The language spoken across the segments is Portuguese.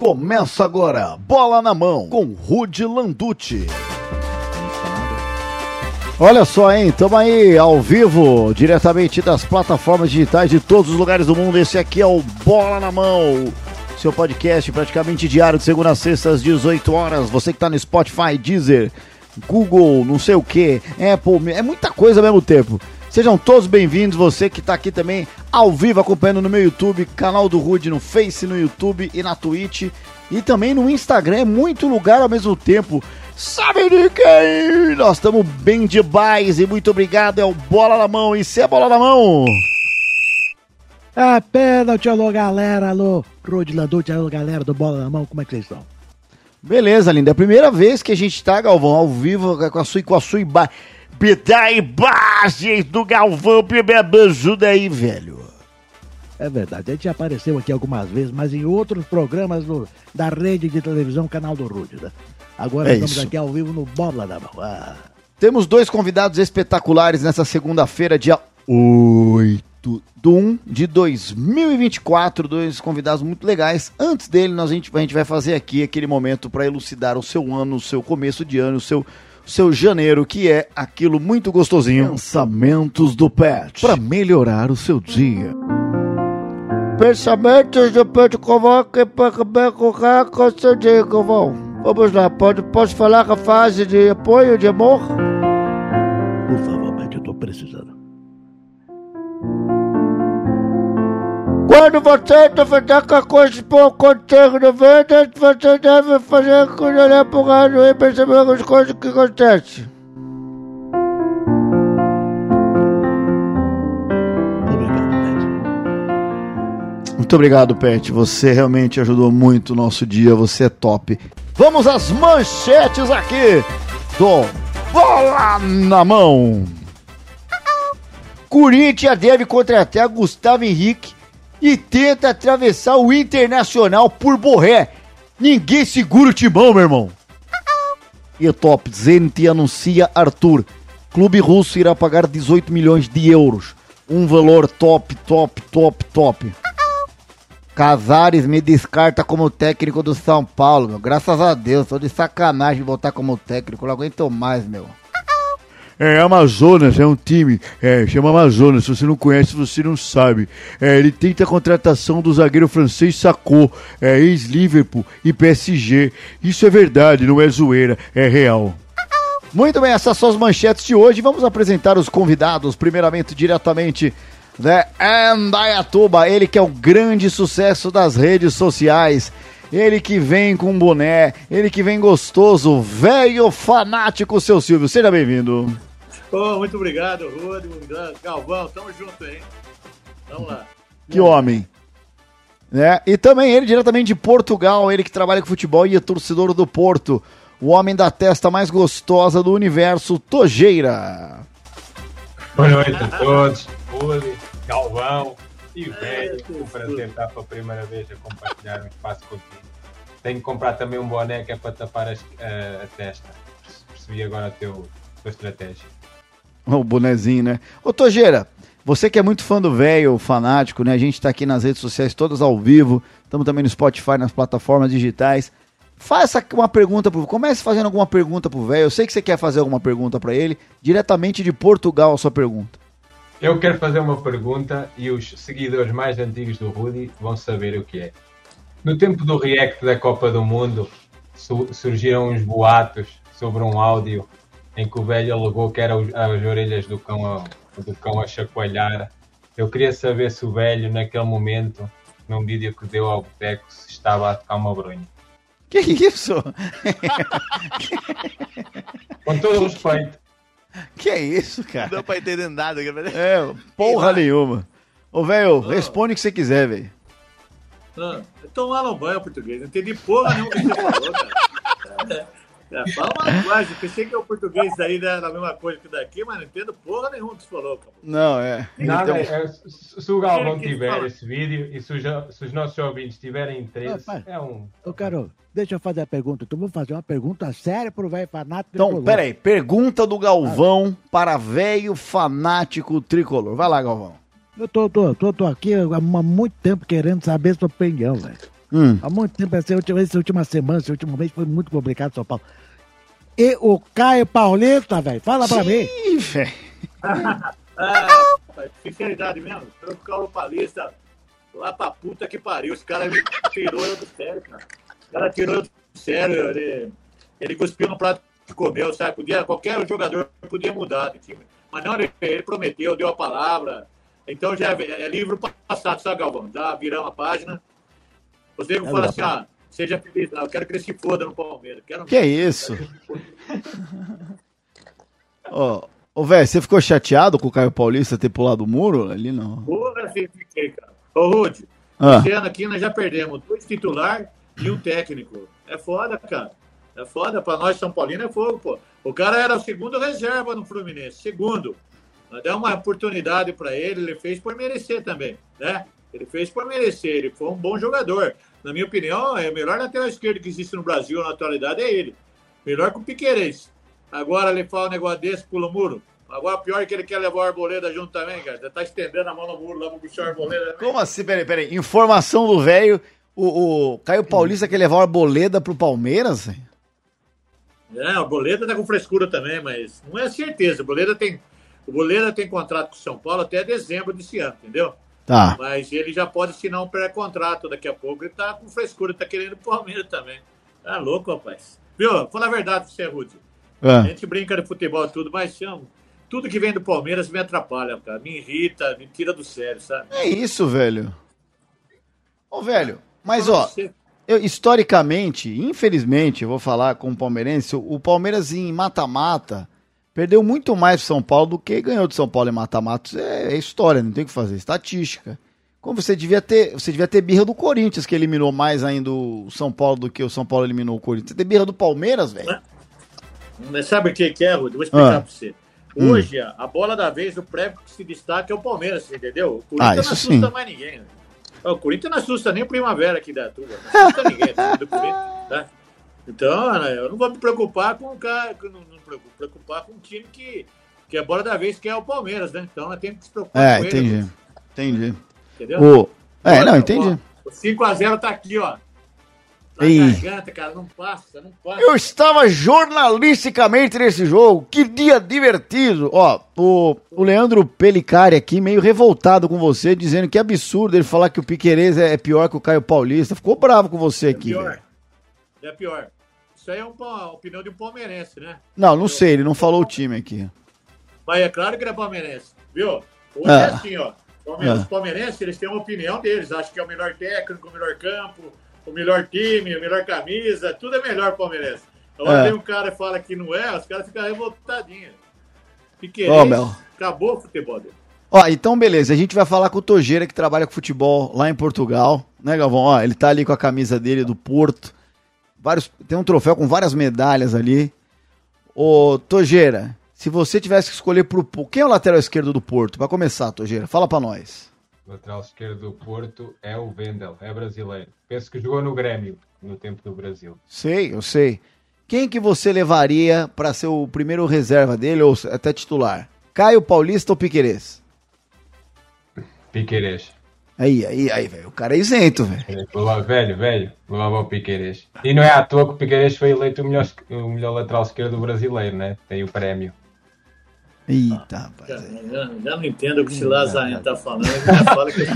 Começa agora, bola na mão, com Rude Landucci. Olha só, hein? Tamo aí ao vivo, diretamente das plataformas digitais de todos os lugares do mundo. Esse aqui é o Bola na Mão, seu podcast praticamente diário de segunda a sexta às 18 horas. Você que tá no Spotify, Deezer, Google, não sei o que, Apple, é muita coisa ao mesmo tempo. Sejam todos bem-vindos, você que está aqui também ao vivo acompanhando no meu YouTube, canal do Rude no Face, no YouTube e na Twitch. E também no Instagram, é muito lugar ao mesmo tempo. Sabe de quem? Nós estamos bem demais e muito obrigado. É o Bola na Mão. E se é Bola na Mão? É pênalti, alô galera, alô Rude Landucci, alô galera do Bola na Mão, como é que vocês estão? Beleza, linda. É a primeira vez que a gente tá, Galvão, ao vivo com a sua, com a sua imagem. Pita imagens do Galvão, me ajuda aí, velho. É verdade, a gente apareceu aqui algumas vezes, mas em outros programas do, da rede de televisão Canal do Rude, né? Agora É estamos isso. aqui ao vivo no Bola na Mão. Ah, Temos dois convidados espetaculares nessa segunda-feira, dia 8 de 1 de 2024. Dois convidados muito legais. Antes dele, nós, a, gente, a gente vai fazer aqui aquele momento para elucidar o seu ano, o seu começo de ano, o seu, seu janeiro, que é aquilo muito gostosinho. Pensamentos do Pet. Para melhorar o seu dia. Pensamentos do Pet convoca para colocar com o seu dia, Galvão. Vamos lá, pode, posso falar com a fase de apoio, de amor? por favor, Pet, eu tô precisando. Quando você duvidar que a coisa por contigo no venda, você deve fazer quando olhar pro rádio e perceber as coisas que acontecem. Muito obrigado, Pet. Você realmente ajudou muito o nosso dia. Você é top. Vamos às manchetes aqui do Bola na Mão. Corinthians deve contratar Gustavo Henrique e tenta atravessar o Internacional por Borré. Ninguém segura o timão, meu irmão. E top, Zenit anuncia Arthur. Clube russo irá pagar 18 milhões de euros. Um valor top, top, top, top. Casares me descarta como técnico do São Paulo, meu. Graças a Deus, tô de sacanagem voltar como técnico, não aguento mais, meu. É, Amazonas é um time, é, chama Amazonas, se você não conhece, você não sabe. É, ele tenta a contratação do zagueiro francês Sacou, é, ex-Liverpool e PSG. Isso é verdade, não é zoeira, é real. Muito bem, essas são as manchetes de hoje. Vamos apresentar os convidados, primeiramente, diretamente da Andaiatuba, ele que é o grande sucesso das redes sociais. Ele que vem com boné, ele que vem gostoso, velho fanático, seu Silvio. Seja bem-vindo. Ô, muito obrigado, Rude, Galvão, tamo junto, hein? Vamos lá. Que homem. Né? E também ele, diretamente de Portugal, ele que trabalha com futebol e é torcedor do Porto. O homem da testa mais gostosa do universo, Tojeira. Boa noite a todos, Galvão e o velho. Prazer estar pela primeira vez a compartilhar um espaço contigo. Tenho que comprar também um boné que é para tapar as- a, a testa. Percebi agora a teu, a tua estratégia. O bonezinho, né? Ô, Tojeira, você que é muito fã do velho, fanático, né? A gente tá aqui nas redes sociais todas ao vivo. Estamos também no Spotify, nas plataformas digitais. Faça uma pergunta pro. Comece fazendo alguma pergunta pro velho. Eu sei que você quer fazer alguma pergunta pra ele. Diretamente de Portugal, a sua pergunta. Eu quero fazer uma pergunta e os seguidores mais antigos do Rudy vão saber o que é. No tempo do react da Copa do Mundo, su- surgiram uns boatos sobre um áudio em que o velho alegou que eram as orelhas do cão a, do cão a chacoalhar. Eu queria saber se o velho, naquele momento, num vídeo que deu ao boteco, se estava a tocar uma bronha. Que isso? Com todo o respeito. Que isso, Não cara? deu pra entender nada. É, porra nenhuma. Ô, velho, responde o que você quiser, velho. Ah, tomaram banho português, não entendi porra nenhuma que você falou, cara. É, é, fala uma linguagem, pensei que o português aí era a mesma coisa que daqui, mas não entendo porra nenhuma que você falou, cara. Não, é. Nada, Então, é, se se o Galvão é tiver esse vídeo e se os, se os nossos ouvintes tiverem interesse, Rapaz. é um. Eu quero, deixa eu fazer a pergunta. Então vou fazer uma pergunta séria pro velho fanático. então tricolor. pera aí. Pergunta do Galvão para velho fanático tricolor. Vai lá, Galvão. Eu tô, tô, tô, tô aqui há mu- muito tempo querendo saber sua opinião, velho. Hum. Há muito tempo, essa última, essa última semana, esse último mês foi muito complicado São Paulo. E o Caio Paulista, velho, fala pra mim. Ih, velho. Sinceridade mesmo, eu ficar o palista lá pra puta que pariu. Esse cara me tirou eu do sério, cara. O cara tirou eu do sério. Ele, ele cuspiu no prato que comeu, sabe? Podia, qualquer jogador podia mudar de time. Mas não, ele, ele prometeu, deu a palavra. Então já é, é livro passado, sabe, Galvão? Já viramos a página. Você É fala assim, ah, seja feliz. Não, eu quero que ele se foda no Palmeiras. Quero... Que é isso? Ó, ô, velho, você ficou chateado com o Caio Paulista ter pulado o muro? Ali não. Porra, assim, fiquei, cara. Ô, Rude, Ah. esse ano aqui nós já perdemos dois titular e um técnico. É foda, cara. É foda. Pra nós, São Paulino, é fogo, pô. O cara era o segundo reserva no Fluminense. Segundo. Nós demos uma oportunidade pra ele, ele fez por merecer também, né? Ele fez por merecer, ele foi um bom jogador. Na minha opinião, é o melhor lateral esquerdo que existe no Brasil na atualidade é ele. Melhor que o Piquerez. Agora ele fala um negócio desse, pula o muro. Agora, pior é que ele quer levar o Arboleda junto também, cara. Já tá estendendo a mão no muro lá pro puxar o Arboleda. Como assim? Peraí, peraí. Informação do velho. O, o Caio Paulista quer levar o Arboleda pro Palmeiras? É, o Boleda tá com frescura também, mas não é certeza. O Boleda tem, o Boleda tem contrato com o São Paulo até dezembro desse ano, entendeu? Tá. Mas ele já pode assinar um pré-contrato daqui a pouco. Ele tá com frescura, tá querendo o Palmeiras também. Tá louco, rapaz. Viu? Fala a verdade pra você, Rude. A Ah. gente brinca de futebol e tudo, mas chama. Tudo que vem do Palmeiras me atrapalha, cara. Me irrita, me tira do sério, sabe? É isso, velho. Ô, velho, mas ó, Você- eu, historicamente, infelizmente, eu vou falar com o palmeirense, o Palmeiras em mata-mata perdeu muito mais pro São Paulo do que ganhou do São Paulo em mata-mata. Isso É, é história, não tem o que fazer, estatística. Como você devia ter, você devia ter birra do Corinthians, que eliminou mais ainda o São Paulo do que o São Paulo eliminou o Corinthians. Você tem birra do Palmeiras, velho? Mas sabe o que é, Rude? Vou explicar Ah. pra você. Hum. Hoje, a a bola da vez, o prêmio que se destaca é o Palmeiras, entendeu? O Ah, Corinthians isso não assusta sim. mais ninguém. né? O Corinthians não assusta nem o Primavera aqui da turma. Não assusta ninguém do Corinthians, tá? Então, né, eu não vou me preocupar com o cara, preocupar com um time que, que é bola da vez, que é o Palmeiras, né? Então, nós temos que se preocupar É, com ele. entendi. Entendi. Entendeu? O... É, Olha, não, entendi. ó, O 5x0 tá aqui, ó. Na garganta, cara, não passa, não passa. Eu estava jornalisticamente nesse jogo. Que dia divertido. Ó, o, o Leandro Pelicari aqui, meio revoltado com você, dizendo que é absurdo ele falar que o Piquerez é, é pior que o Caio Paulista. Ficou bravo com você É aqui, pior. velho. É pior. Isso aí é uma opinião de um palmeirense, né? Não, não sei, ele não falou o time aqui. Mas é claro que ele é palmeirense, viu? Hoje Ah. é assim, ó. Ah. Os palmeirenses, eles têm uma opinião deles. Acham que é o melhor técnico, o melhor campo, o melhor time, a melhor camisa. Tudo é melhor palmeirense. Agora É. vem um cara e fala que não é, os caras ficam revoltadinhos. Piqueires, Ó, Mel. acabou o futebol dele. Ó, então beleza, a gente vai falar com o Tojeira, que trabalha com futebol lá em Portugal, né, Galvão? Ó, ele tá ali com a camisa dele do Porto. Vários, tem um troféu com várias medalhas ali. Ô, Tojeira, se você tivesse que escolher pro quem é o lateral esquerdo do Porto? Pra começar, Tojeira, fala pra nós. O lateral esquerdo do Porto é o Wendel, é brasileiro. Penso que jogou no Grêmio no tempo do Brasil. Sei, eu sei. Quem que você levaria pra ser o primeiro reserva dele ou até titular? Caio Paulista ou Piquerez? Piquerez. Aí, aí, aí, velho. O cara é isento, velho. Velho, velho, levava o Piquerez. E não é à toa que o Piquerez foi eleito o melhor, o melhor lateral esquerdo brasileiro, né? Tem o prémio. Eita, rapaz. Cara, eu já, já não entendo o que esse Lazarento tá falando. Já fala que eu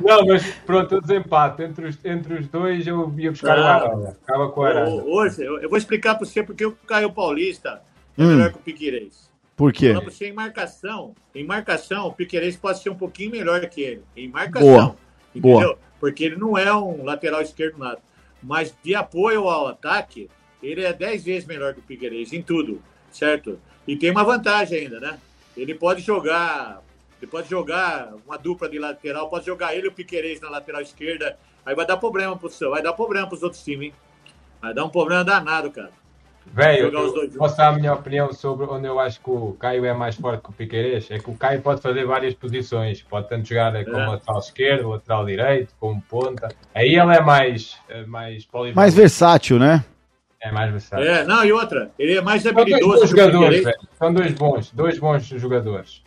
Não, mas pronto, o desempate. Entre os, entre os dois eu ia buscar o Ah. Arana. Ficava com o Arana. Hoje, eu, eu vou explicar para você porque o Caio Paulista é Hum. melhor que o Piqueires. Por quê? Falar pra você em marcação. Em marcação, o Piqueires pode ser um pouquinho melhor que ele. Em marcação. Boa. Entendeu? Boa. Porque ele não é um lateral esquerdo nada. Mas de apoio ao ataque, ele é 10 vezes melhor que o Piqueires em tudo, certo? E tem uma vantagem ainda, né? Ele pode jogar, ele pode jogar uma dupla de lateral, pode jogar ele e o Piqueires na lateral esquerda. Aí vai dar problema pro seu, vai dar problema pros outros times, hein? Vai dar um problema danado, cara. Velho, dois posso dar a minha opinião sobre onde eu acho que o Caio é mais forte que o Piquerez? É que o Caio pode fazer várias posições. Pode tanto jogar como É. lateral esquerdo, lateral direito, como ponta. Aí ele é mais, é mais polivalente. Mais versátil, né? É mais versátil. É, não, e outra, ele é mais São dois habilidoso bons que o jogadores, Piqueires. velho. São dois bons, dois bons jogadores.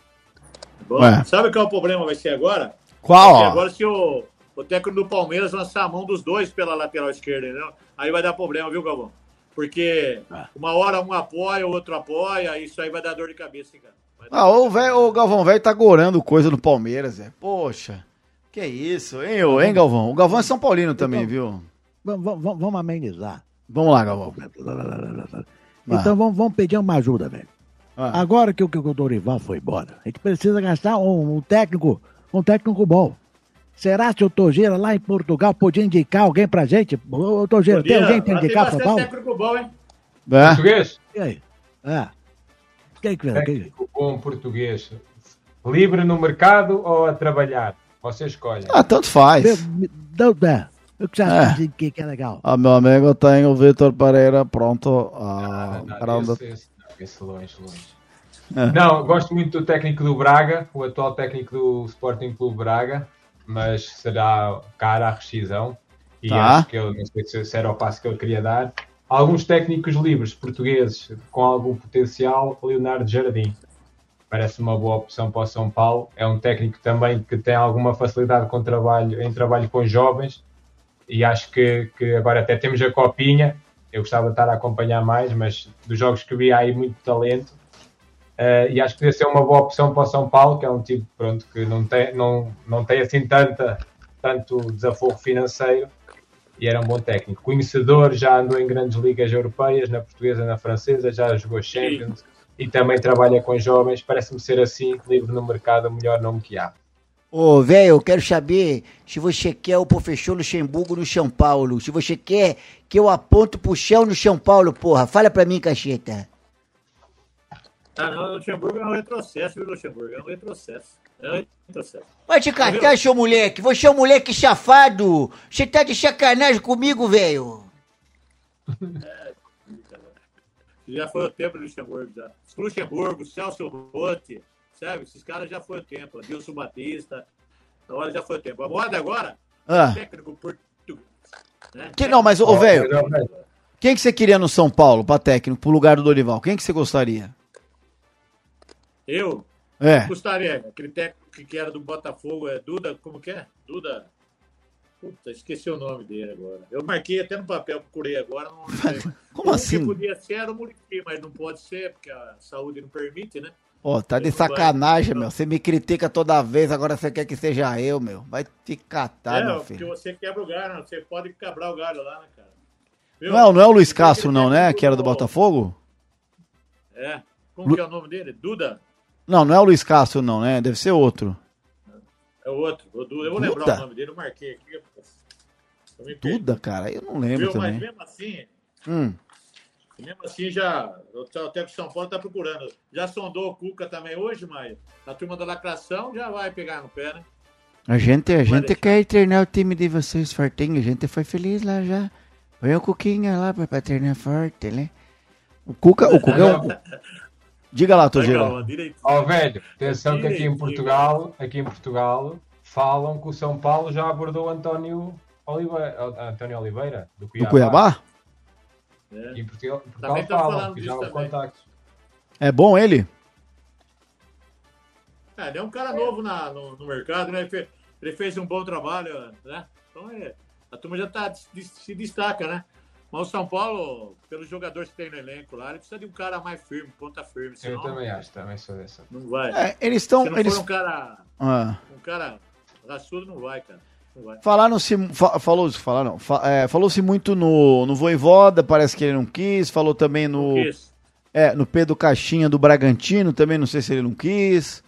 Bom, Ué. Sabe qual é o problema vai ser agora? Qual? Agora se o, o técnico do Palmeiras lançar a mão dos dois pela lateral esquerda, entendeu? Aí vai dar problema, viu, Galvão? Porque uma hora um apoia, o outro apoia, isso aí vai dar dor de cabeça, hein, cara. Ah, o, véio, o Galvão velho tá gorando coisa no Palmeiras, Zé. Poxa, que isso, hein, ô, hein, Galvão? O Galvão é São Paulino também, viu? Vamos, vamos, vamos amenizar. Vamos lá, Galvão. Então vamos, vamos pedir uma ajuda, velho. Ah. Agora que o, que o Dorival foi embora, a gente precisa gastar um, um técnico, um técnico bom. Será que o Togeira lá em Portugal podia indicar alguém pra gente? Ô, Togeira, tem alguém pra tem indicar bastante Paulo? técnico bom, hein? É. Português? E aí? É. Quem que quem- Técnico bom português. Livre no mercado ou a trabalhar? Você escolhe. Ah, tanto faz. Não, é. O que você É. que, que é legal? Ah, meu amigo, tem o Vitor Pereira pronto. Ah, não, para onde- esse, esse, não, esse longe, longe. Não, gosto muito do técnico do Braga, o atual técnico do Sporting Clube Braga, mas será cara a rescisão. E Tá. acho que ele, não sei se- era o passo que ele queria dar. Alguns técnicos livres portugueses com algum potencial, Leonardo Jardim. Parece uma boa opção para o São Paulo. É um técnico também que tem alguma facilidade com trabalho, em trabalho com jovens e acho que, que agora até temos a copinha. Eu gostava de estar a acompanhar mais, mas dos jogos que vi há aí muito talento. Eh, e acho que podia ser uma boa opção para o São Paulo, que é um tipo pronto, que não tem, não, não tem assim tanta, tanto desafogo financeiro e era um bom técnico. Conhecedor, já andou em grandes ligas europeias, na portuguesa, na francesa, já jogou Champions e também trabalha com jovens. Parece-me ser assim, livre no mercado, o melhor nome que há. Ô, velho, eu quero saber se você quer o professor Luxemburgo no São Paulo. Se você quer que eu aponto pro chão no São Paulo, porra. Fala pra mim, cacheta. Ah, não, o Luxemburgo é um retrocesso, viu, Luxemburgo? É um retrocesso. É um retrocesso. Vai te catar, seu moleque. Você é um moleque safado. Você tá de sacanagem comigo, velho. Já foi o tempo do Luxemburgo, já. Luxemburgo, Celso Rotti, sabe? Esses caras já foi o tempo. Adilson Batista. Agora já foi o tempo. A moda agora, Ah. técnico português. Né? Que, não, mas, ô, velho, quem que você queria no São Paulo pra técnico, pro lugar do Dorival? Quem que você gostaria? Eu É. gostaria, aquele técnico que era do Botafogo, é Duda, como que é? Duda. Puta, esqueci o nome dele agora. Eu marquei até no papel, procurei agora. Não. Como Um assim? que podia ser era o Muriqui, mas não pode ser, porque a saúde não permite, né? Ó, tá de vai- sacanagem, meu. Você me critica toda vez, agora você quer que seja eu, meu. Vai te catar, é, meu porque filho. você quebra o galho, você pode quebrar o galho lá, né, cara? Viu? Não é, não é o Luiz Castro, Aquele não, né? Que era do Botafogo? É. Como Lu- que é o nome dele? Duda? Não, não é o Luiz Castro, não, né? Deve ser outro. É o outro. O Duda. Eu vou Duda? lembrar o nome dele, eu marquei aqui. Eu. Duda, cara, eu não lembro Viu? Mas também. mesmo assim, Hum. mesmo assim já. O técnico de São Paulo tá procurando. Já sondou o Cuca também hoje, mas a turma da lacração já vai pegar no pé, né? A gente, a gente quer treinar o time de vocês fortinho. A gente foi feliz lá já. Põe o Cuquinha lá pra treinar forte, né? O Cuca, o Cuca é um... Diga lá, Togeira. direitinho. Ó, velho, atenção que aqui em. Portugal, aqui em Portugal, falam que o São Paulo já abordou António Oliveira, António Oliveira do Do Cuiabá. Cuiabá? É. E em Portugal, Portugal falam que já houve contactos. É bom ele? É, ele é um cara novo na, no, no mercado, né? Ele fez, ele fez um bom trabalho, né? Então é, a turma já tá, se destaca, né? Mas o São Paulo, pelos jogadores que tem no elenco lá, ele precisa de um cara mais firme, ponta firme, Eu senão também acho, também sou dessa. não vai. É, eles estão. Se não Eles... for um cara, Ah. um cara raçudo, não vai, cara. Não vai. Falaram-se. Fa, falou, falaram, fa, é, falou-se muito no, no Voivoda, parece que ele não quis. Falou também no. É, no Pedro Caixinha do Bragantino, também não sei se ele não quis.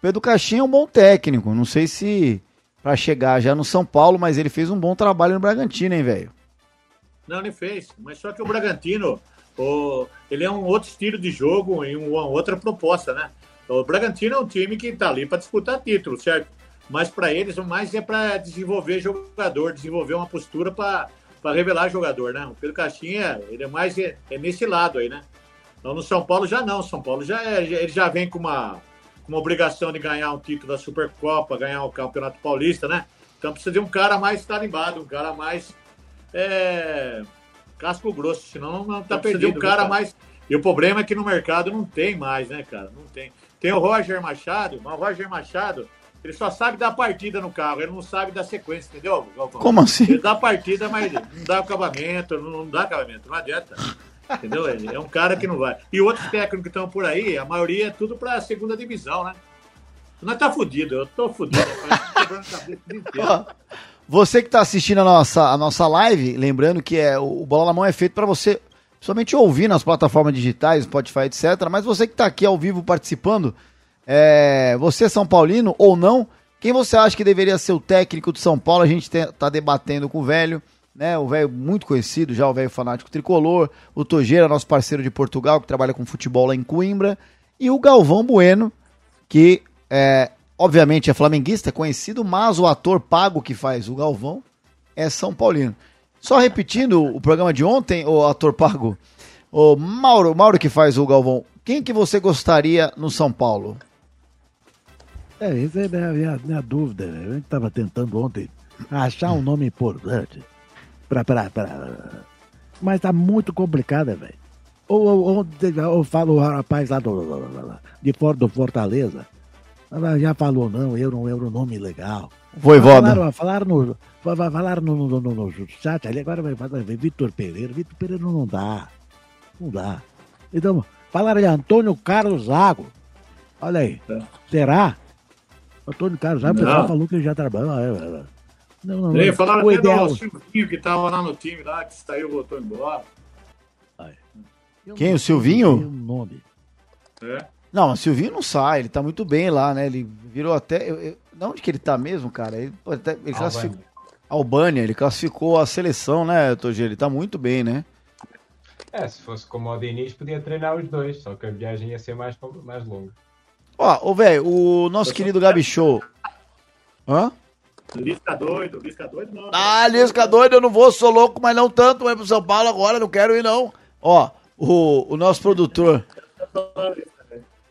Pedro Caixinha é um bom técnico, não sei se pra chegar já no São Paulo, mas ele fez um bom trabalho no Bragantino, hein, velho? Não, ele fez. Mas só que o Bragantino, o, ele é um outro estilo de jogo e uma outra proposta, né? O Bragantino é um time que está ali para disputar título, certo? Mas para eles, o mais é para desenvolver jogador, desenvolver uma postura para revelar jogador, né? O Pedro Caixinha, ele é mais é, é nesse lado aí, né? Então no São Paulo já não. São Paulo já é, ele já vem com uma, com uma obrigação de ganhar um título da Supercopa, ganhar o Campeonato Paulista, né? Então precisa de um cara mais tarimbado, um cara mais é, casco grosso, senão não tá perdido. Um cara mais. E o problema é que no mercado não tem mais, né, cara? Não tem. Tem o Roger Machado, mas o Roger Machado Ele só sabe dar partida no carro, ele não sabe dar sequência, entendeu, Galvão? Como assim? Ele dá partida, mas não dá acabamento, não, dá acabamento, não adianta. Entendeu? Ele é um cara que não vai. E outros técnicos que estão por aí, a maioria é tudo pra segunda divisão, né? Nós tá fudido, eu tô fudido. rapaz. Tô Você que está assistindo a nossa, a nossa live, lembrando que é, o Bola na Mão é feito para você somente ouvir nas plataformas digitais, Spotify, etc. Mas você que está aqui ao vivo participando, é, você é São Paulino ou não, quem você acha que deveria ser o técnico do São Paulo? A gente está debatendo com o velho, né? O velho muito conhecido, já o velho fanático tricolor, o Togeira, nosso parceiro de Portugal, que trabalha com futebol lá em Coimbra, e o Galvão Bueno, que é, obviamente é flamenguista, conhecido, mas o ator pago que faz o Galvão é São Paulino. Só repetindo o programa de ontem, o ator pago, o Mauro, Mauro que faz o Galvão, quem que você gostaria no São Paulo? É, isso é a minha, minha dúvida. né? A gente tava tentando ontem achar um nome importante pra. pra, pra... Mas tá muito complicado, velho. Ou, ou, ou, ou fala o rapaz lá do, de fora do Fortaleza. Ela Já falou, não, eu não era um nome legal. Voivoda. Falaram, falaram, no, fa- fa- falaram no, no, no, no chat ali, agora vai falar Vitor Pereira. Vitor Pereira não dá. Não dá. Então, falaram de Antônio Carlos Zago. Olha aí. É. Será? Antônio Carlos Zago, o pessoal falou que ele já trabalhou. é, é, é. Não, não, não. falaram O até ideal. do Silvinho, que tava lá no time, lá, que saiu e voltou embora. Quem, o Silvinho? o nome. É. Não, o Silvinho não sai, ele tá muito bem lá, né? Ele virou até. Eu, eu, de onde que ele tá mesmo, cara? Ele, pô, até- ele classificou. Albânia, ele classificou a seleção, né, Togeira? Ele tá muito bem, né? É, se fosse como o Diniz, podia treinar os dois, só que a viagem ia ser mais, mais longa. Ó, ô, velho, o nosso querido Gabi Show. Hã? Lisca doido, Lisca doido não. Ah, Lisca doido, eu não vou, sou louco, mas não tanto. Vai pro São Paulo agora, não quero ir, não. Ó, o, o nosso produtor.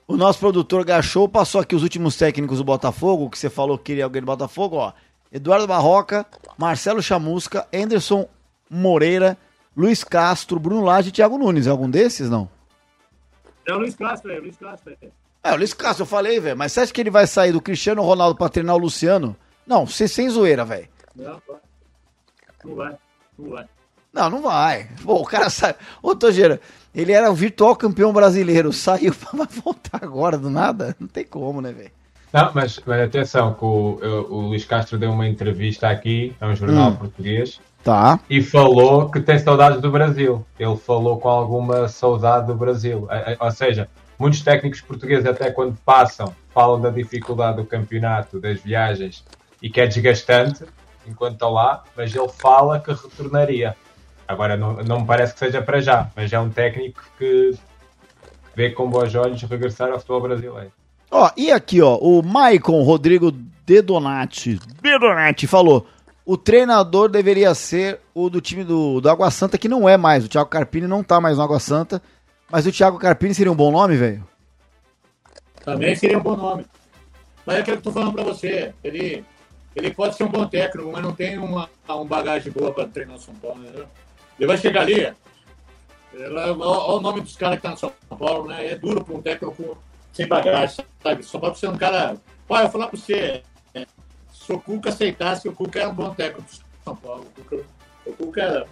O nosso produtor Gachou passou aqui os últimos técnicos do Botafogo, que você falou que queria alguém do Botafogo, ó. Eduardo Barroca, Marcelo Chamusca, Anderson Moreira, Luiz Castro, Bruno Lage e Thiago Nunes. É algum desses, não? É o Luiz Castro, é o Luiz Castro. É. É, o Luiz Castro, eu falei, velho. Mas você acha que ele vai sair do Cristiano Ronaldo pra treinar o Luciano? Não, você sem zoeira, velho. Não. Não vai, não vai. Não, não vai. O cara sai. Ô, Togeira, ele era o virtual campeão brasileiro. Saiu pra voltar agora do nada? Não tem como, né, velho? Não, mas, mas atenção, que o, o Luís Castro deu uma entrevista aqui a um jornal Hum. português Tá. e falou que tem saudades do Brasil. Ele falou com alguma saudade do Brasil. Ou seja, muitos técnicos portugueses, até quando passam, falam da dificuldade do campeonato, das viagens e que é desgastante enquanto estão lá, mas ele fala que retornaria. Agora, não, não me parece que seja para já, mas é um técnico que vê com bons olhos regressar ao futebol brasileiro. Ó, e aqui, ó, o Maicon Rodrigo Dedonati, Dedonati falou: o treinador deveria ser o do time do, do Água Santa, que não é mais. O Thiago Carpini não tá mais no Água Santa. Mas o Thiago Carpini seria um bom nome, velho? Também seria um bom nome. Mas é aquilo que eu tô falando pra você. Ele, ele pode ser um bom técnico, mas não tem uma, uma bagagem boa pra treinar o São Paulo, entendeu? Ele vai chegar ali. Olha o nome dos caras que tá no São Paulo, né? É duro pra um técnico sem bagagem, sabe? Só pra você um cara. Olha, eu falar pra você. é, Se o Cuca aceitasse, o Cuca era um bom técnico do São Paulo. O Cuca, o Cuca.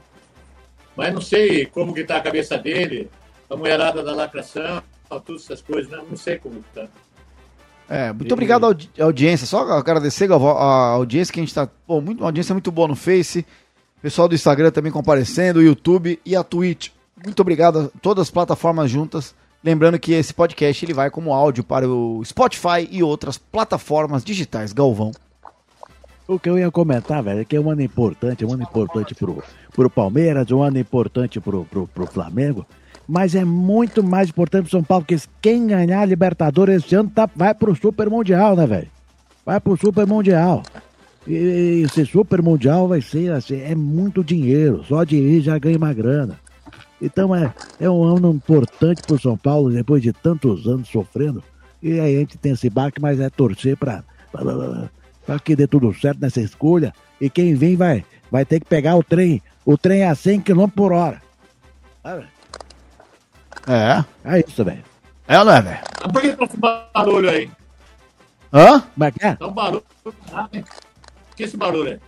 Mas não sei como que tá a cabeça dele, a mulherada da lacração, todas essas coisas, né? Não sei como que tá. É, muito obrigado à audi- audiência. Só agradecer Galvão, a audiência que a gente tá. Pô, muito, uma audiência muito boa no Face. Pessoal do Instagram também comparecendo, o YouTube e a Twitch. Muito obrigado a todas as plataformas juntas. Lembrando que esse podcast ele vai como áudio para o Spotify e outras plataformas digitais. Galvão. O que eu ia comentar, velho, é que é um ano importante, é um ano importante pro, pro Palmeiras, um ano importante pro, pro, pro Flamengo, mas é muito mais importante pro São Paulo, porque quem ganhar a Libertadores esse ano tá, vai pro Super Mundial, né, velho? Vai pro Super Mundial. E esse Super Mundial vai ser, assim, é muito dinheiro, só de ir já ganha uma grana. Então é, é um ano importante pro São Paulo, depois de tantos anos sofrendo, e aí a gente tem esse baque, mas é torcer pra que dê tudo certo nessa escolha. E quem vem vai, vai ter que pegar o trem. O trem é a 100 km por hora. É. É isso, velho. É ou não é, velho? Por que tá esse barulho aí? Hã? Como é que é? Tá um barulho. Ah, que esse barulho é?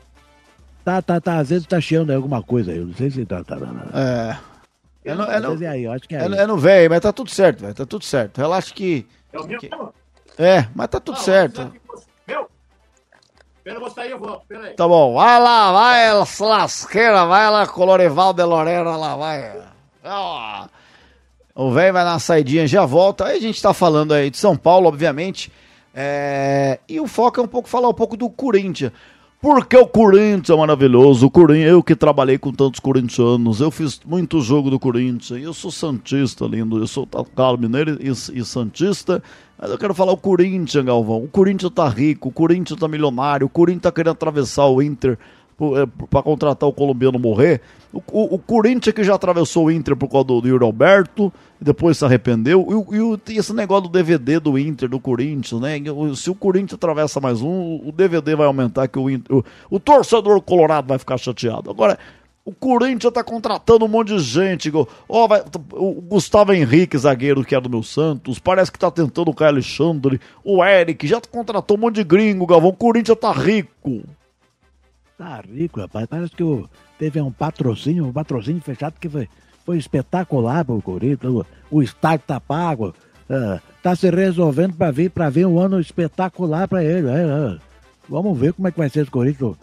Tá, tá, tá. Às vezes tá chiando aí alguma coisa aí. Eu não sei se tá. tá, tá, tá. É. É no, é é aí, eu acho que é é aí. no, é no velho, mas tá tudo certo, velho. Tá tudo certo. Relaxa que. É o meu? Que- Não, É, mas tá tudo certo. Meu? Pera, eu vou sair, eu volto. Pera aí. Tá bom, vai lá, vai, lasqueira, vai lá, Colorival de Lorena, lá, vai. Ó. O velho vai na saidinha, já volta. Aí a gente tá falando aí de São Paulo, obviamente. É, E o foco é um pouco falar um pouco do Corinthians. Porque o Corinthians é maravilhoso. O Corinthians, eu que trabalhei com tantos corintianos, eu fiz muito jogo do Corinthians. Eu sou santista, lindo. Eu sou Carlos Mineiro e, e santista. Mas eu quero falar o Corinthians, Galvão. O Corinthians tá rico, o Corinthians tá milionário, o Corinthians tá querendo atravessar o Inter para contratar o colombiano morrer. O, o, o Corinthians que já atravessou o Inter por causa do, do Yuri Alberto, depois se arrependeu. E, e, o- e esse negócio do DVD do Inter, do Corinthians, né? Se o Corinthians atravessa mais um, o DVD vai aumentar, que o, Inter- o, o torcedor colorado vai ficar chateado. Agora, o Corinthians tá contratando um monte de gente. Ó, vai- o Gustavo Henrique, zagueiro que é do meu Santos, parece que tá tentando o Caio Alexandre. O Eric já contratou um monte de gringo, Galvão. O Corinthians tá rico. Tá rico, rapaz. Parece que o- teve um patrocínio, um patrocínio fechado que foi, foi espetacular pro Corinthians. O, o estádio tá pago. ah, tá se resolvendo pra vir, pra vir um ano espetacular pra ele. é. Vamos ver como é que vai ser esse Corinthians.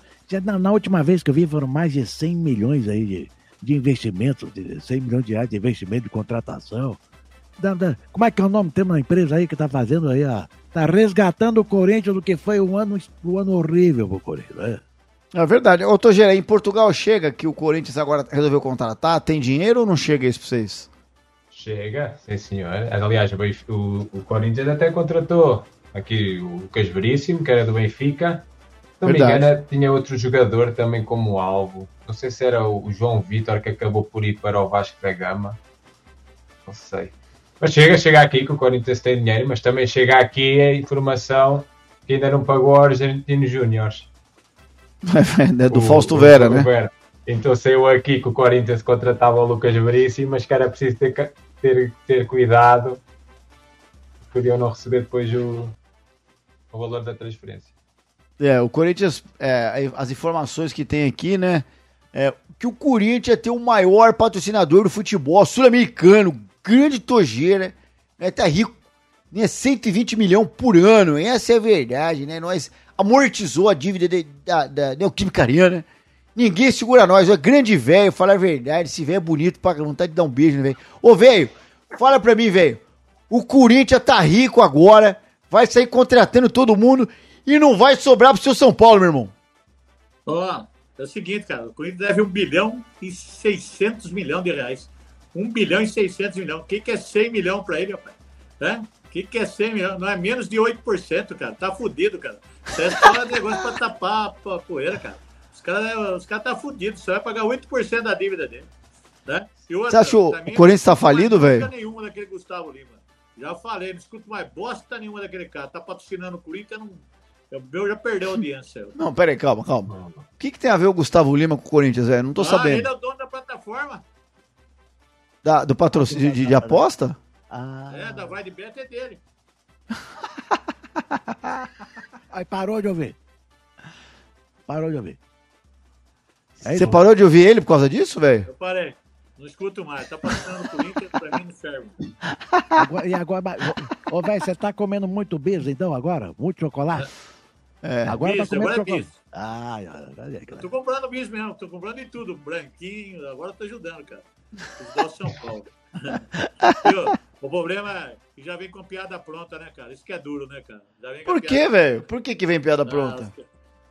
Na, na última vez que eu vi foram mais de 100 milhões aí de, de investimento, de 100 milhões de reais de investimento de contratação. Da- da- como é que é o nome? Tem uma empresa aí que tá fazendo aí. Tá resgatando o Corinthians do que foi um ano, um ano horrível pro Corinthians. É. É verdade. Ô, Togera, em Portugal chega que o Corinthians agora resolveu contratar? Tem dinheiro ou não chega isso pra vocês? Chega, sim senhor. Aliás, o, o, Corinthians até contratou aqui o Lucas Veríssimo, que era do Benfica. Se não me Verdade. engano, tinha outro jogador também como alvo. Não sei se era o o João Vitor que acabou por ir para o Vasco da Gama. Não sei. Mas chega, chega aqui que o Corinthians tem dinheiro, mas também chega aqui a informação que ainda não pagou aos Argentinos Júniores. É do O- Fausto Vera, o né? Vera. Então saiu aqui que o Corinthians contratava o Lucas Veríssimo, mas que era preciso ter, ter, ter cuidado. Podiam não receber depois o, o valor da transferência. É, o Corinthians, é, as informações que tem aqui, né? É, que o Corinthians é ter o maior patrocinador do futebol sul-americano, grande tojeira, né? Tá rico, né? 120 milhões por ano, essa é a verdade, né? Nós amortizou a dívida de- da, da Neoquímica Arena, ninguém segura nós, é grande velho, fala a verdade, esse velho é bonito pra vontade de dar um beijo, né, velho? Ô, velho, fala pra mim, velho, o Corinthians tá rico agora, vai sair contratando todo mundo e não vai sobrar pro seu São Paulo, meu irmão. Ó, é o seguinte, cara. O Corinthians deve 1 bilhão e 600 milhões de reais. 1 bilhão e 600 milhões. O que, que é 100 milhões pra ele, rapaz? Né? O que, que é 100 milhões? Não é menos de 8%, cara. Tá fudido, cara. Isso é só negócio pra tapar a poeira, cara. Os caras os cara tá fudidos. Você vai pagar 8% da dívida dele. Né? Outra, Você achou o Corinthians tá não falido, velho? nenhuma daquele Gustavo Lima. Já falei, não escuto mais bosta nenhuma daquele cara. Tá patrocinando o Corinthians, não... o meu já perdeu a audiência. Não, pera aí, calma, calma. O que, que tem a ver o Gustavo Lima com o Corinthians, velho? Não tô Ah, sabendo. ele é o dono da plataforma. Da- do patrocínio de, de aposta? Ah, É, da Vai de Bet é dele. aí parou de ouvir. Parou de ouvir. Aí, Você parou de ouvir ele por causa disso, velho? Eu parei. Não escuto mais. Tá passando o Corinthians, pra mim não serve. agora- e agora, ô, velho, você tá comendo muito bis então agora? Muito chocolate? É. Agora bis, tá comendo agora é chocolate. bis. Ah, Eu cara. tô comprando bis mesmo, tô comprando em tudo. Branquinho, agora eu tô ajudando, cara. Ajudar o São Paulo. O problema é que já vem com piada pronta, né, cara? Isso que é duro, né, cara? Por que, velho? Por que, que vem piada Ah, pronta? os,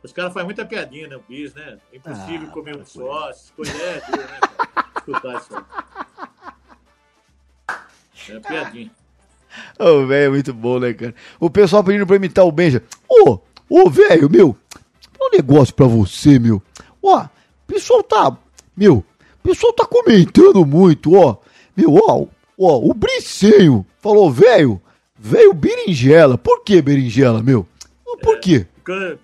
os caras fazem muita piadinha, né? O bis, né? É impossível Ah, comer um só, essas coisas é duro, né, cara? Escutar isso aí. É piadinha. Ô, velho, é muito bom, né, cara? O pessoal pedindo pra imitar o Benja. Ô, ô, velho, meu, um negócio pra você, meu. Ó, o pessoal tá, meu, o pessoal tá comentando muito, ó. Meu, ó, ó, o Bricenho falou, velho, velho berinjela. Por que berinjela, meu? Por quê? Quando,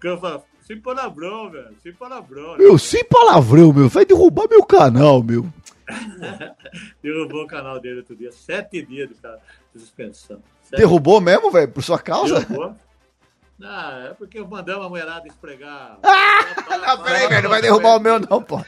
quando eu falo, sem palavrão, velho. Sem palavrão. né? Meu, sem palavrão, meu, vai derrubar meu canal, meu. Derrubou o canal dele outro dia. Sete dias de, suspensão. Sete Derrubou mesmo, velho? Por sua causa? Derrubou. Ah, é porque mandamos a mulherada esfregar. Ah, peraí, velho, não vai derrubar o meu, não, pô.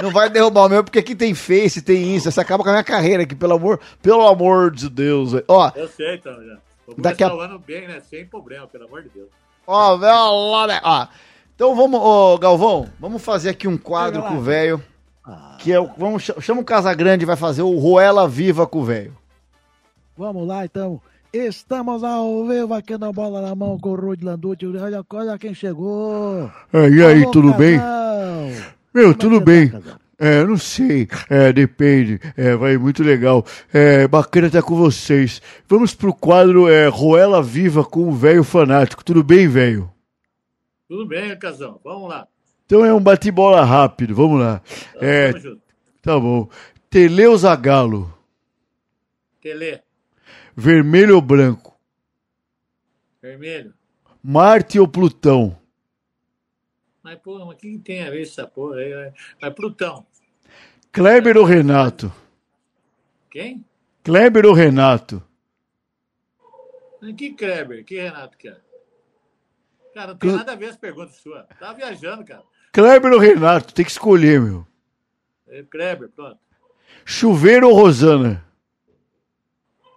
Não vai derrubar o meu, porque aqui tem Face, tem isso. Você acaba com a minha carreira aqui, pelo amor, pelo amor de Deus. Ó, Eu sei, então, já. Vou Daqui a- o ano bem, né? Sem problema, pelo amor de Deus. ó, velho, ó, né? ó. Então vamos, ô, Galvão, vamos fazer aqui um quadro com o velho. Ah, Que é o. Vamos, ch- chama o Casagrande, vai fazer o Ruela Viva com o velho. vamos lá, então. Estamos ao vivo aqui na Bola na Mão com o Rudy Landucci. Olha, olha quem chegou. É, e aí, Alô, tudo bem? Meu, Como é tudo bem. tá? É, não sei. É, depende. É, vai muito legal. É, bacana estar com vocês. Vamos pro quadro é, Ruela Viva com o velho fanático. Tudo bem, velho? Tudo bem, Casão. Vamos lá. Então é um bate-bola rápido. Vamos lá. É, Tamo junto. tá bom. Teleuza Galo. Tele, Vermelho ou branco? vermelho. Marte ou Plutão? Mas, porra, mas o que que tem a ver essa porra aí? né? Mas Plutão. Kleber ou Renato? Quem? Kleber ou Renato? Que Kleber? Que Renato quer? Cara, não tem Cle- nada a ver as perguntas suas. Tá viajando, cara. Kleber ou Renato? Tem que escolher, meu. É Kleber, pronto. Chuveiro ou Rosana?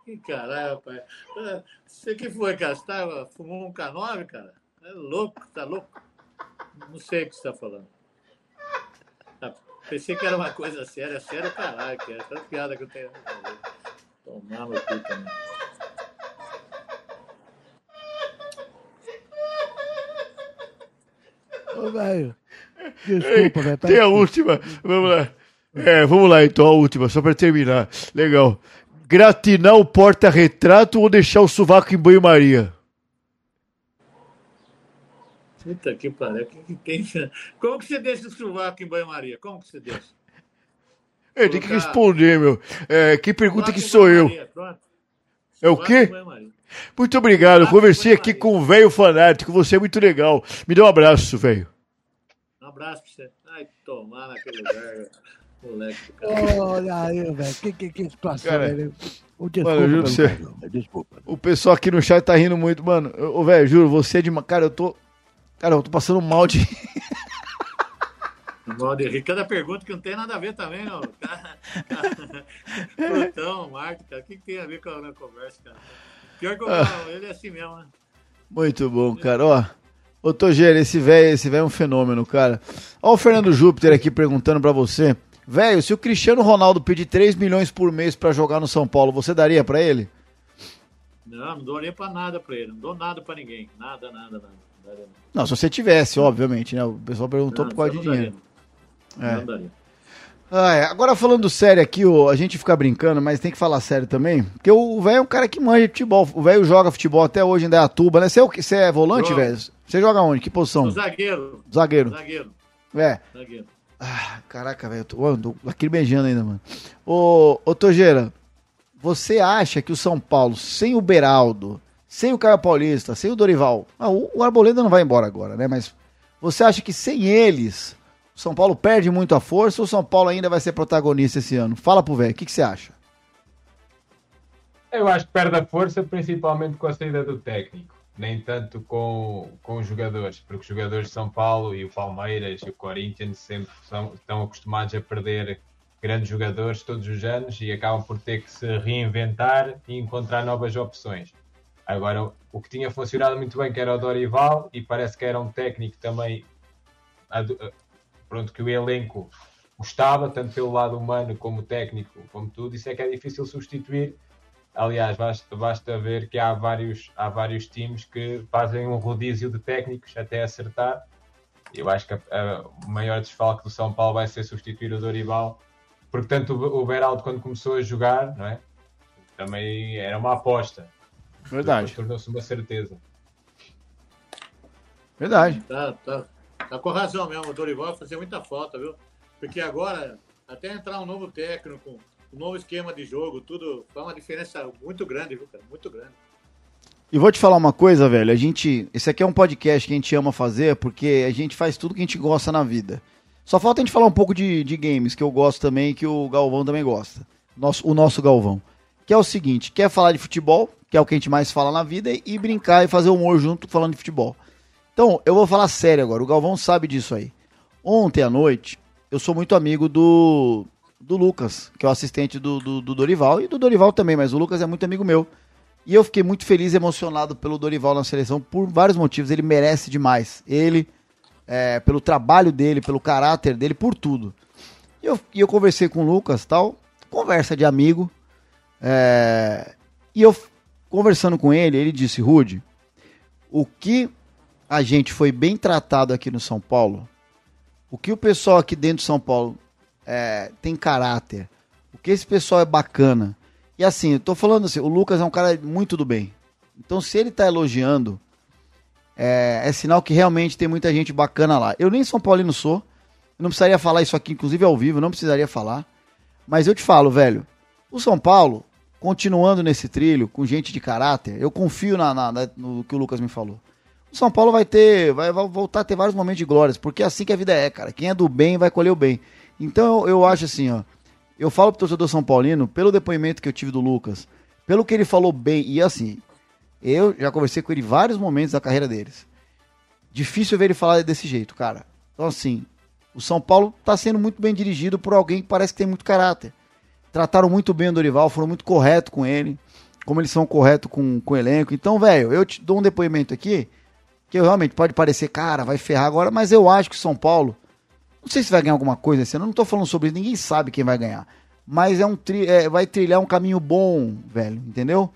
Que caralho, rapaz. Ah, Você que foi, cara? Você tá, fumou um K9, cara? É louco, tá louco? Não sei o que você tá falando. Ah, Pensei que era uma coisa séria, sério, caralho, que é tanta piada que eu tenho. Tomar no cu também. Ô, velho. Desculpa, velho. tá Tem a aqui. última. Vamos lá. É, vamos lá então, a última, só pra terminar. Legal. Gratinar o porta-retrato ou deixar o sovaco em banho-maria? Puta que pariu, o que, que tem? Como que você deixa o sovaco em banho-maria? Como que você deixa? É, tem que responder, meu. É, quem pergunta que sou eu. É o quê? Muito obrigado. Eu conversei aqui com o velho fanático. Você é muito legal. Me dá um abraço, velho. Um abraço pra você. Ai, tomar naquele lugar, moleque cara. Olha aí, velho. Que, que, que situação, velho. Ô, Desculpa, mano, eu juro pra você. Desculpa. O pessoal aqui no chat tá rindo muito, mano. Ô, velho, juro, você é de. uma- Cara, eu tô. Cara, eu tô passando mal de. Mal de rir. Cada pergunta que não tem nada a ver também, não. Plutão, Marte, cara. O que, que tem a ver com a, conversa, cara? Pior que o Ah. Ele é assim mesmo, né? Muito bom, cara. Ó, ô Togério, esse velho esse é um fenômeno, cara. Ó o Fernando Júpiter aqui perguntando pra você. Velho, se o Cristiano Ronaldo pedir 3 milhões por mês pra jogar no São Paulo, você daria pra ele? Não, não dou nem pra nada pra ele. Não dou nada pra ninguém. Nada, nada, nada. Não, se você tivesse, obviamente, né? O pessoal perguntou Não, por causa de daria, dinheiro. É. Não daria. Ah, é. Agora falando sério aqui, ô, a gente fica brincando, mas tem que falar sério também. Porque o velho é um cara que manja de futebol. O velho joga futebol até hoje em Dayatuba, né? Você é, o? Você é volante, velho? Você joga onde? Que posição? Zagueiro. Zagueiro. Zagueiro. É. Zagueiro. Ah, caraca, velho, eu tô, eu tô aqui beijando ainda, mano. Ô, ô Togeira, você acha que o São Paulo, sem o Beraldo, sem o Caio Paulista, sem o Dorival, ah, o, Arboleda não vai embora agora, né? Mas você acha que sem eles, o São Paulo perde muito a força ou o São Paulo ainda vai ser protagonista esse ano? Fala pro velho, o que, que você acha? Eu acho que perde a força principalmente com a saída do técnico, nem tanto com, com os jogadores, porque os jogadores de São Paulo e o Palmeiras e o Corinthians sempre são, estão acostumados a perder grandes jogadores todos os anos e acabam por ter que se reinventar e encontrar novas opções. Agora, o que tinha funcionado muito bem, que era o Dorival, e parece que era um técnico também, pronto, que o elenco gostava, tanto pelo lado humano como técnico, como tudo, isso é que é difícil substituir. Aliás, basta, basta ver que há vários, há vários times que fazem um rodízio de técnicos até acertar. Eu acho que a- a- o maior desfalque do São Paulo vai ser substituir o Dorival, porque tanto o o Beraldo, quando começou a jogar, não é? também era uma aposta. Depois Tornou-se uma certeza. Verdade. Tá, tá. Tá com razão mesmo. O Dorival vai fazer muita falta, viu? Porque agora, até entrar um novo técnico, um novo esquema de jogo, tudo, faz uma diferença muito grande, viu, cara? Muito grande. E vou te falar uma coisa, velho. A gente. Esse aqui é um podcast que a gente ama fazer porque a gente faz tudo que a gente gosta na vida. Só falta a gente falar um pouco de, de games, que eu gosto também, que o Galvão também gosta. Nosso, o nosso Galvão. Que é o seguinte, quer falar de futebol, que é o que a gente mais fala na vida, e brincar e fazer humor junto falando de futebol. Então, eu vou falar sério agora, o Galvão sabe disso aí. Ontem à noite, eu sou muito amigo do, do Lucas, que é o assistente do, do, do Dorival, e do Dorival também, mas o Lucas é muito amigo meu. E eu fiquei muito feliz e emocionado pelo Dorival na seleção por vários motivos. Ele merece demais. Ele, é, pelo trabalho dele, pelo caráter dele, por tudo. E eu, eu conversei com o Lucas tal, conversa de amigo. É, e eu, conversando com ele, ele disse: Rude, o que a gente foi bem tratado aqui no São Paulo, o que o pessoal aqui dentro de São Paulo é, tem caráter, o que esse pessoal é bacana. E assim, eu tô falando assim, o Lucas é um cara muito do bem. Então, se ele tá elogiando, é, é sinal que realmente tem muita gente bacana lá. Eu nem São Paulino sou, não precisaria falar isso aqui, inclusive ao vivo, não precisaria falar. Mas eu te falo, velho, o São Paulo, continuando nesse trilho, com gente de caráter, eu confio na, na- na- no que o Lucas me falou. O São Paulo vai ter, vai, vai voltar a ter vários momentos de glórias, porque é assim que a vida é, cara. Quem é do bem vai colher o bem. Então eu, eu acho assim, ó. Eu falo pro torcedor São Paulino, pelo depoimento que eu tive do Lucas, pelo que ele falou bem, e assim, eu já conversei com ele vários momentos da carreira deles. Difícil ver ele falar desse jeito, cara. Então, assim, o São Paulo tá sendo muito bem dirigido por alguém que parece que tem muito caráter. Trataram muito bem o Dorival, foram muito corretos com ele, como eles são corretos com, com o elenco. Então, velho, eu te dou um depoimento aqui, que realmente pode parecer, cara, vai ferrar agora, mas eu acho que o São Paulo não sei se vai ganhar alguma coisa esse ano, não tô falando sobre isso, ninguém sabe quem vai ganhar. Mas é um tri- é, vai trilhar um caminho bom, velho, entendeu?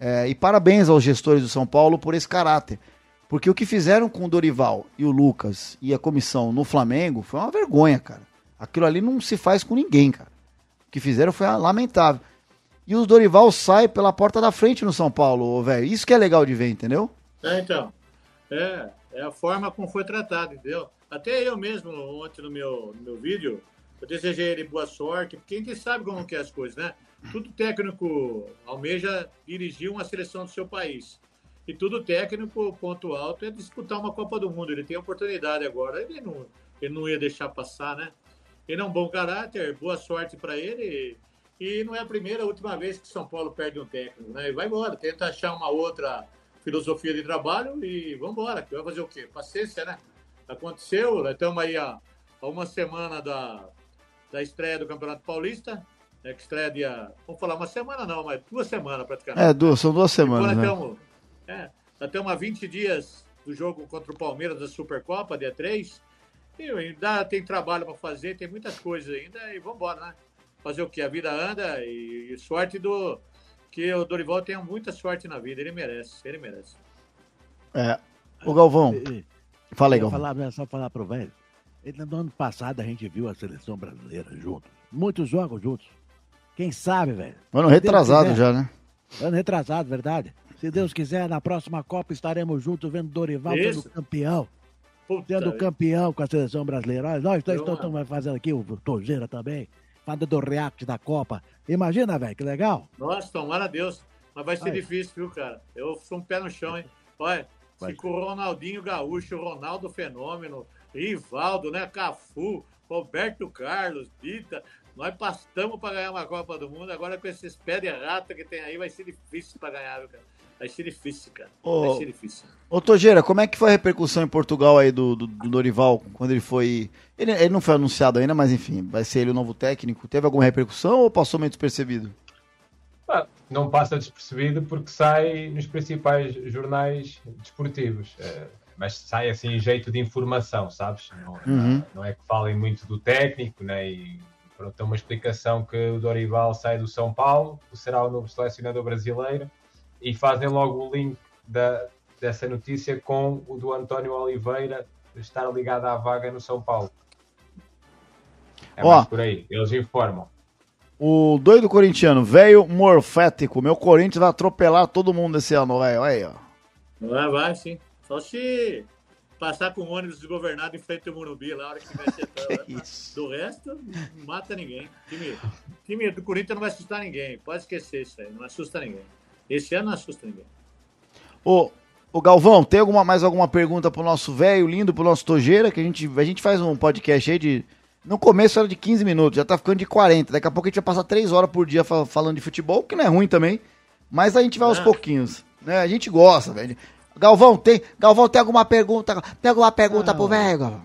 É, e parabéns aos gestores do São Paulo por esse caráter. Porque o que fizeram com o Dorival e o Lucas e a comissão no Flamengo foi uma vergonha, cara. Aquilo ali não se faz com ninguém, cara. Que fizeram foi lamentável. E o Dorival sai pela porta da frente no São Paulo, velho. Isso que é legal de ver, entendeu? É, então. É, é a forma como foi tratado, entendeu? Até eu mesmo, ontem no meu, no meu vídeo, eu desejei ele boa sorte, porque a gente sabe como que é as coisas, né? Tudo técnico almeja dirigir uma seleção do seu país. E tudo técnico, ponto alto, é disputar uma Copa do Mundo. Ele tem a oportunidade agora, ele não, ele não ia deixar passar, né? Ele é um bom caráter, boa sorte para ele. E não é a primeira, a última vez que São Paulo perde um técnico, né? E vai embora, tenta achar uma outra filosofia de trabalho e vamos embora. Vai fazer o quê? Paciência, né? Aconteceu, estamos aí há, há uma semana da, da estreia do Campeonato Paulista, né, que estreia dia. Vamos falar uma semana não, mas duas semanas praticamente. É, duas, são duas semanas, né? estamos, é, estamos há 20 dias do jogo contra o Palmeiras da Supercopa, dia 3. E ainda tem trabalho para fazer, tem muitas coisas ainda e vamos embora, né? Fazer o que? A vida anda e, e sorte do. Que o Dorival tenha muita sorte na vida, ele merece, ele merece. É. Ô, Galvão, E- fala aí, Galvão. falar, só falar pro velho. Ele, no ano passado a gente viu a seleção brasileira juntos. Muitos jogos juntos. Quem sabe, velho? Mano, retrasado já, né? Ano retrasado, verdade. Se Deus quiser, na próxima Copa estaremos juntos vendo Dorival Isso. sendo campeão. Sendo vida. campeão com a seleção brasileira. Olha, nós dois estamos fazendo aqui, o Togeira também, falando do react da Copa. Imagina, velho, que legal. Nossa, tomara a Deus. Mas vai ser difícil, viu, cara? Eu sou um pé no chão, hein? Olha, Vai. se com o Ronaldinho Gaúcho, Ronaldo Fenômeno, Rivaldo, né? Cafu, Roberto Carlos, Dita, nós pastamos para ganhar uma Copa do Mundo. Agora com esses pés de rata que tem aí, vai ser difícil para ganhar, viu, cara? Vai ser difícil, cara. Ô. Vai ser difícil. Ô, Togeira, como é que foi a repercussão em Portugal aí do, do, do Dorival, quando ele foi... Ele, ele não foi anunciado ainda, mas enfim, vai ser ele o novo técnico. Teve alguma repercussão ou passou meio despercebido? Ah, não passa despercebido porque sai nos principais jornais desportivos. Eh, mas sai assim em jeito de informação, sabes? Não, Uhum. não é que falem muito do técnico, né? E pronto, é uma explicação que o Dorival sai do São Paulo, será o novo selecionador brasileiro, e fazem logo o link da, dessa notícia com o do António Oliveira estar ligado à vaga no São Paulo. É Ó. mais por aí, eles informam. O doido corintiano, velho morfético. Meu Corinthians vai atropelar todo mundo esse ano, velho. Aí, ó. Vai, vai, sim. Só se passar com o ônibus desgovernado em frente ao Morumbi lá, a hora que tiver setão. né? Isso. Do resto, não mata ninguém. Time, time do Corinthians não vai assustar ninguém. Pode esquecer isso aí. Não assusta ninguém. Esse ano não assusta ninguém. Ô, Ô Galvão, tem alguma, mais alguma pergunta pro nosso velho lindo, pro nosso Tojeira? Que a gente, a gente faz um podcast aí de. No começo era de 15 minutos, já tá ficando de 40. Daqui a pouco a gente vai passar 3 horas por dia fa- falando de futebol, que não é ruim também. Mas a gente vai aos Ah. pouquinhos. Né? A gente gosta, velho. Galvão, tem, Galvão, tem alguma pergunta? Tem alguma pergunta pro velho, Galvão?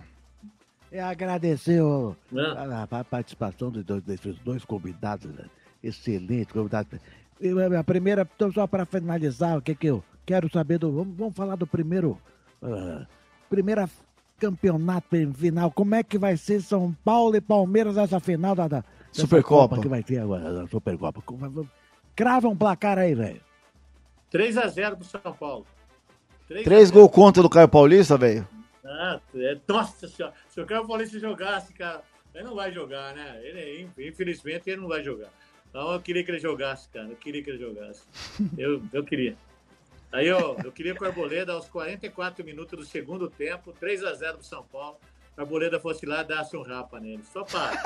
É agradecer o- Não. a, a participação de dois- desses dois convidados, né? excelentes convidados. A primeira, então, só para finalizar, o que, que eu quero saber do. Vamos, vamos falar do primeiro. ah, primeira campeonato em final. Como é que vai ser São Paulo e Palmeiras nessa final da, da Supercopa. Copa que vai ter agora, da Supercopa? Crava um placar aí, velho. 3x0 pro São Paulo. 3 Três gols contra do Caio Paulista, velho. Ah, é, nossa senhora. Se o Caio Paulista jogasse, cara, ele não vai jogar, né? Ele, infelizmente, ele não vai jogar. Então eu queria que ele jogasse, cara. Eu queria que ele jogasse. Eu, eu queria. Aí eu, eu queria que o Arboleda, aos 44 minutos do segundo tempo, 3x0 pro São Paulo, o Arboleda fosse lá e desse um rapa nele. Só para.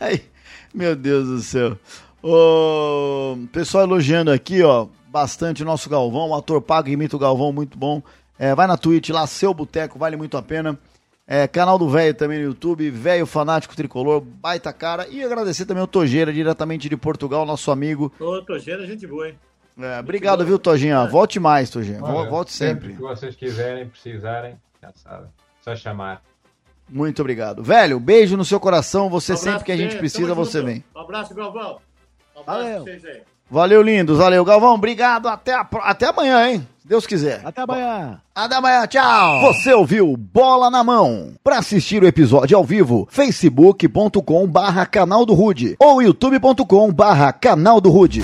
Ai, meu Deus do céu. O pessoal elogiando aqui, ó, bastante o nosso Galvão, o ator pago imita o Galvão, muito bom. É, vai na Twitch lá, seu boteco, vale muito a pena. É, canal do Velho também no YouTube, Velho Fanático Tricolor, baita cara. E agradecer também o Tojeira, diretamente de Portugal, nosso amigo. Ô, Togeira, gente boa, hein? É, obrigado, viu, Tojinha? Volte mais, Tojinha. Volte sempre. que vocês quiserem, precisarem, já sabem. Só chamar. Muito obrigado. Velho, beijo no seu coração. Você Um sempre que a gente precisa, tamo você junto. vem. Um abraço, Galvão. Um abraço Valeu. pra vocês aí. Valeu, lindos. Valeu, Galvão. Obrigado. Até, a até amanhã, hein? Deus quiser. Até amanhã. Até amanhã, tchau. Você ouviu Bola na Mão. Para assistir o episódio ao vivo, facebook.com barra canal do Rude ou youtube.com barra canal do Rude.